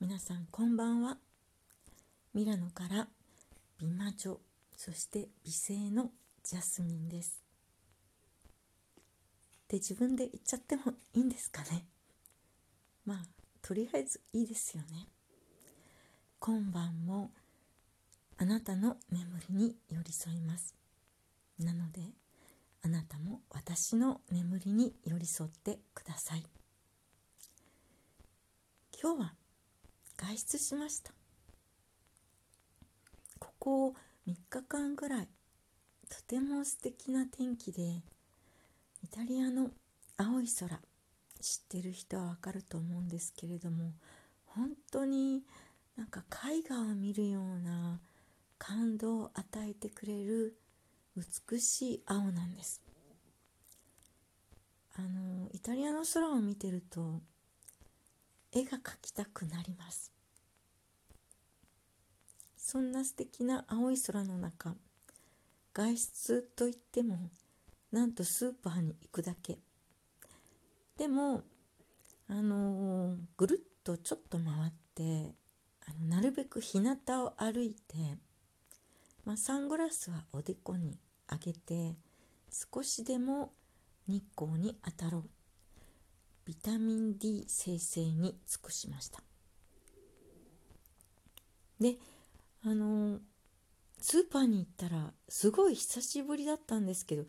皆さんこんばんは。ミラノから美魔女そして美声のジャスミンです。って自分で言っちゃってもいいんですかね。まあとりあえずいいですよね。今晩もあなたの眠りに寄り添います。なのであなたも私の眠りに寄り添ってください。今日は外出しました。ここ3日間ぐらいとても素敵な天気でイタリアの青い空知ってる人はわかると思うんですけれども本当になんか絵画を見るような感動を与えてくれる美しい青なんです。あのイタリアの空を見てると絵が描きたくなります。そんな素敵な青い空の中外出といってもなんとスーパーに行くだけ。でもあのー、ぐるっとちょっと回ってあのなるべく日向を歩いて、まあ、サングラスはおでこに上げて少しでも日光に当たろうビタミン D 生成に尽くしました。であのスーパーに行ったらすごい久しぶりだったんですけど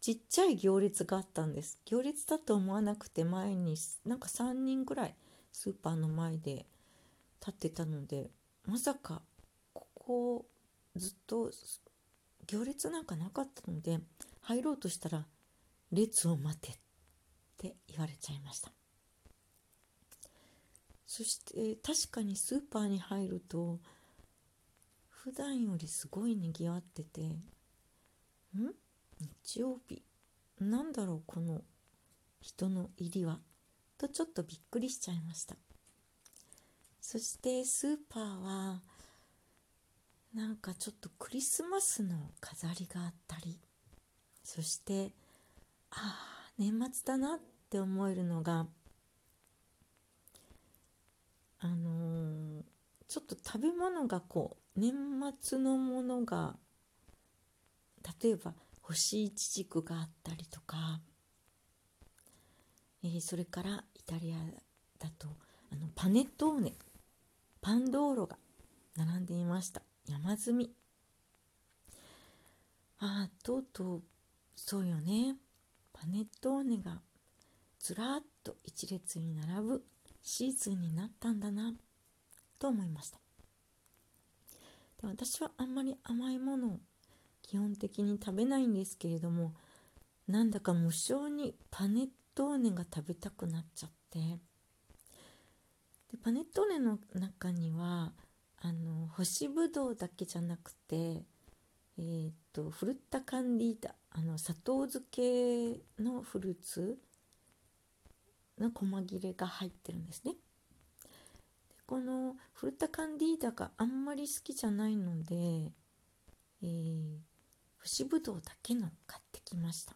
ちっちゃい行列があったんです。行列だと思わなくて前になんか3人ぐらいスーパーの前で立ってたのでまさかここずっと行列なんかなかったので入ろうとしたら列を待てってって言われちゃいました。そして確かにスーパーに入ると普段よりすごいにぎわっててん？日曜日。なんだろうこの人の入りは。とちょっとびっくりしちゃいました。そしてスーパーはなんかちょっとクリスマスの飾りがあったり。そしてああ年末だなっって思えるのがあのー、ちょっと食べ物がこう年末のものが例えば干しいちじくがあったりとか、えー、それからイタリアだとあのパネットーネパンドーロが並んでいました。山積み。ああとうとうそうよね。パネットーネがずらっと一列に並ぶシーズンになったんだなと思いました。で私はあんまり甘いものを基本的に食べないんですけれどもなんだか無性にパネットーネが食べたくなっちゃってでパネットーネの中にはあの干しぶどうだけじゃなくてえー、っとフルッタカンディーダあの砂糖漬けのフルーツの細切れが入ってるんですね。でこのフルタカンディーダがあんまり好きじゃないので、えー、干しぶどうだけの買ってきました。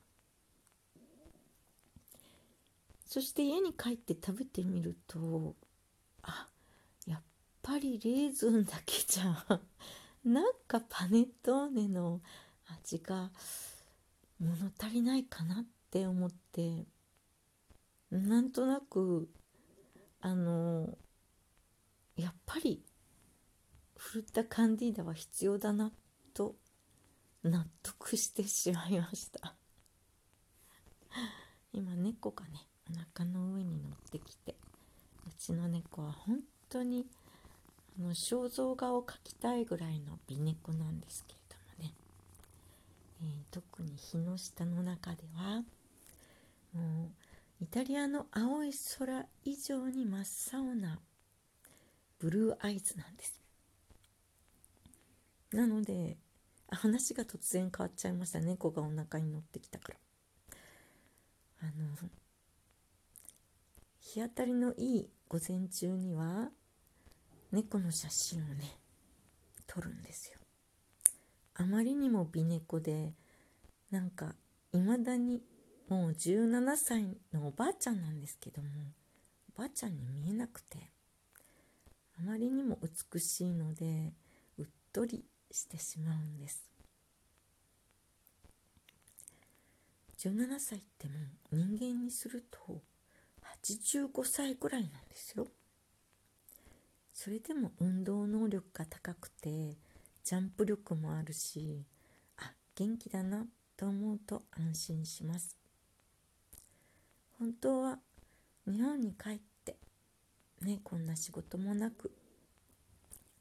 そして家に帰って食べてみるとあやっぱりレーズンだけじゃ なんかパネットーネの味が物足りないかなって思ってなんとなくあのやっぱりフルタカンディーダは必要だなと納得してしまいました。今猫がねお腹の上に乗ってきてうちの猫は本当にあの肖像画を描きたいぐらいの美猫なんですけれどもね、えー、特に日の下の中ではもうイタリアの青い空以上に真っ青なブルーアイズなんです。なので話が突然変わっちゃいました。猫がお腹に乗ってきたから。あの日当たりのいい午前中には猫の写真をね撮るんですよ。あまりにも美猫でなんかいまだにもう17歳のおばあちゃんなんですけどもおばあちゃんに見えなくてあまりにも美しいのでうっとりしてしまうんです。17歳ってもう人間にすると85歳ぐらいなんですよ。それでも運動能力が高くてジャンプ力もあるしあ元気だなと思うと安心します。本当は日本に帰ってねこんな仕事もなく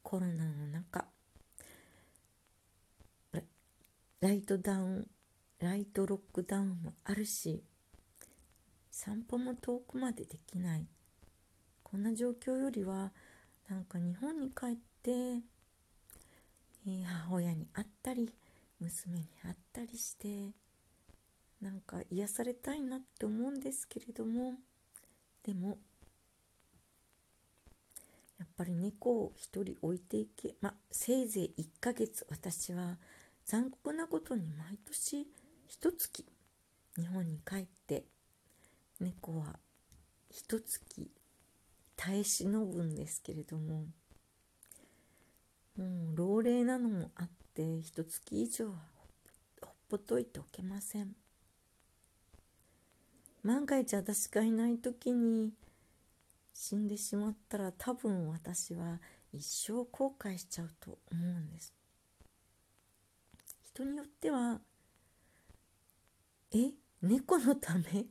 コロナの中ライトダウンライトロックダウンもあるし散歩も遠くまでできない。こんな状況よりはなんか日本に帰って、えー、母親に会ったり娘に会ったりしてなんか癒されたいなって思うんですけれどもでもやっぱり猫を一人置いていけまあせいぜい1ヶ月私は残酷なことに毎年一月日本に帰って猫は一月耐え忍ぶんですけれどももう老齢なのもあって一月以上はほっぽといておけません。万が一私がいない時に死んでしまったら多分私は一生後悔しちゃうと思うんです。人によってはえ猫のためって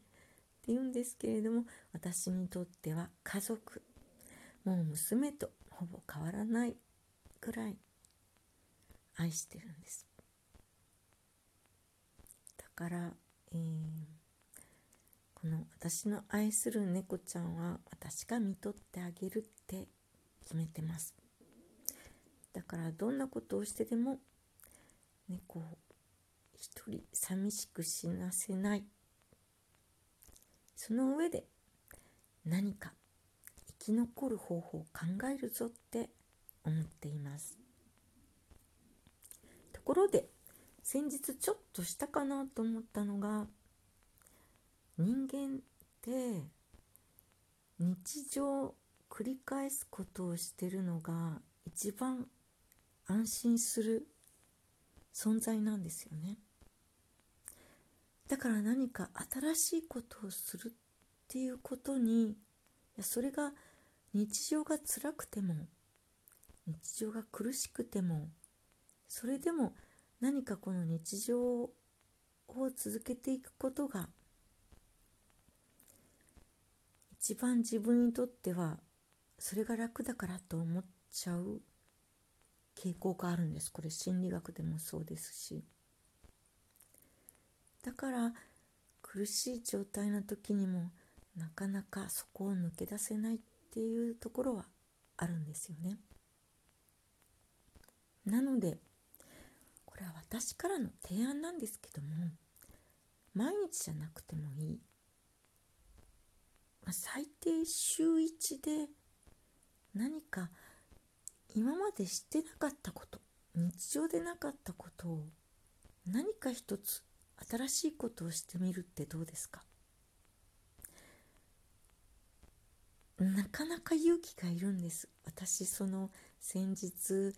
言うんですけれども私にとっては家族もう娘とほぼ変わらないくらい。愛してるんです。だから、えーこの私の愛する猫ちゃんは私が見とってあげるって決めてます。だからどんなことをしてでも猫を一人寂しく死なせない。その上で何か生き残る方法を考えるぞって思っています。ところで先日ちょっとしたかなと思ったのが人間って日常繰り返すことをしてるのが一番安心する存在なんですよね。だから何か新しいことをするっていうことにそれが日常が辛くても日常が苦しくてもそれでも何かこの日常を続けていくことが一番自分にとってはそれが楽だからと思っちゃう傾向があるんです。これ心理学でもそうですし。だから苦しい状態の時にもなかなかそこを抜け出せないっていうところはあるんですよね。なのでこれは私からの提案なんですけども毎日じゃなくてもいい。最低週1で何か今までしてなかったこと日常でなかったことを何か一つ新しいことをしてみるってどうですか？なかなか勇気がいるんです。私その先日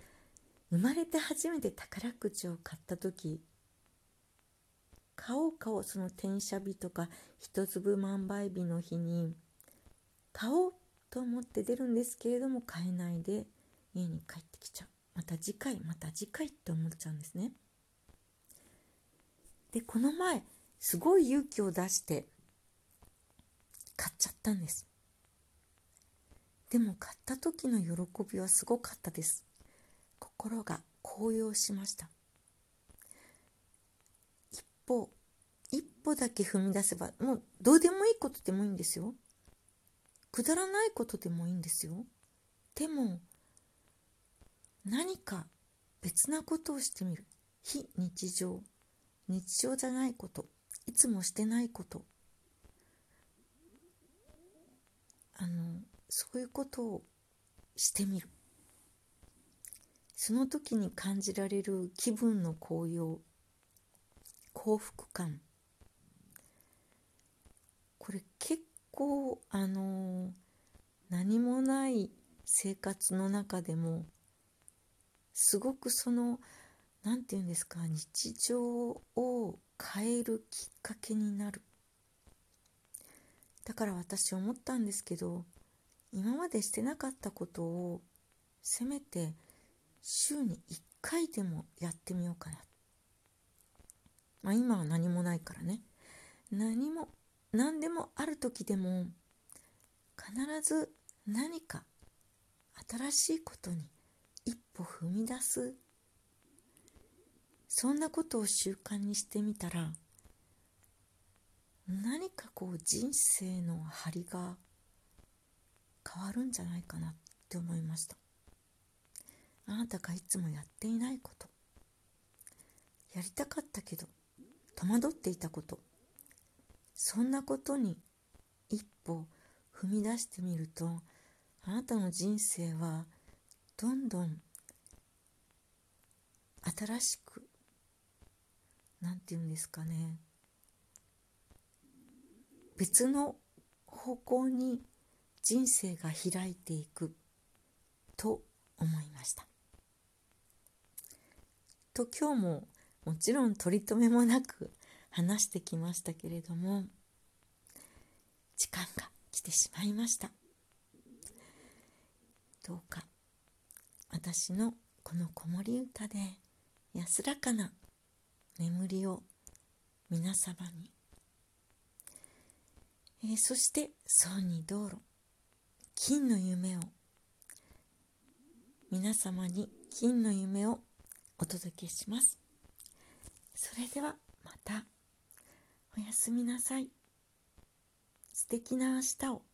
生まれて初めて宝くじを買った時買おう買おうその転写日とか一粒万倍日の日に買おうと思って出るんですけれども買えないで家に帰ってきちゃう。また次回また次回って思っちゃうんですね。でこの前すごい勇気を出して買っちゃったんです。でも買った時の喜びはすごかったです。心が高揚しました。一歩一歩だけ踏み出せばもうどうでもいいことでもいいんですよ。くだらないことでもいいんですよ。でも何か別なことをしてみる。非日常。日常じゃないこと。いつもしてないこと。あのそういうことをしてみる。その時に感じられる気分の高揚。幸福感。これ結構あの何もない生活の中でもすごくその何て言うんですか日常を変えるきっかけになる。だから私思ったんですけど今までしてなかったことをせめて週に1回でもやってみようかな。まあ今は何もないからね。何も何でもある時でも必ず何か新しいことに一歩踏み出す。そんなことを習慣にしてみたら何かこう人生の張りが変わるんじゃないかなって思いました。あなたがいつもやっていないことやりたかったけど戸惑っていたことそんなことに一歩踏み出してみるとあなたの人生はどんどん新しく何て言うんですかね別の方向に人生が開いていくと思いました。と今日ももちろん取り留めもなく話してきましたけれども時間が来てしまいました。どうか私のこの子守歌で安らかな眠りを皆様に、えー、そして総に道路金の夢を皆様に金の夢をお届けします。それではまた。おやすみなさい。素敵な明日を。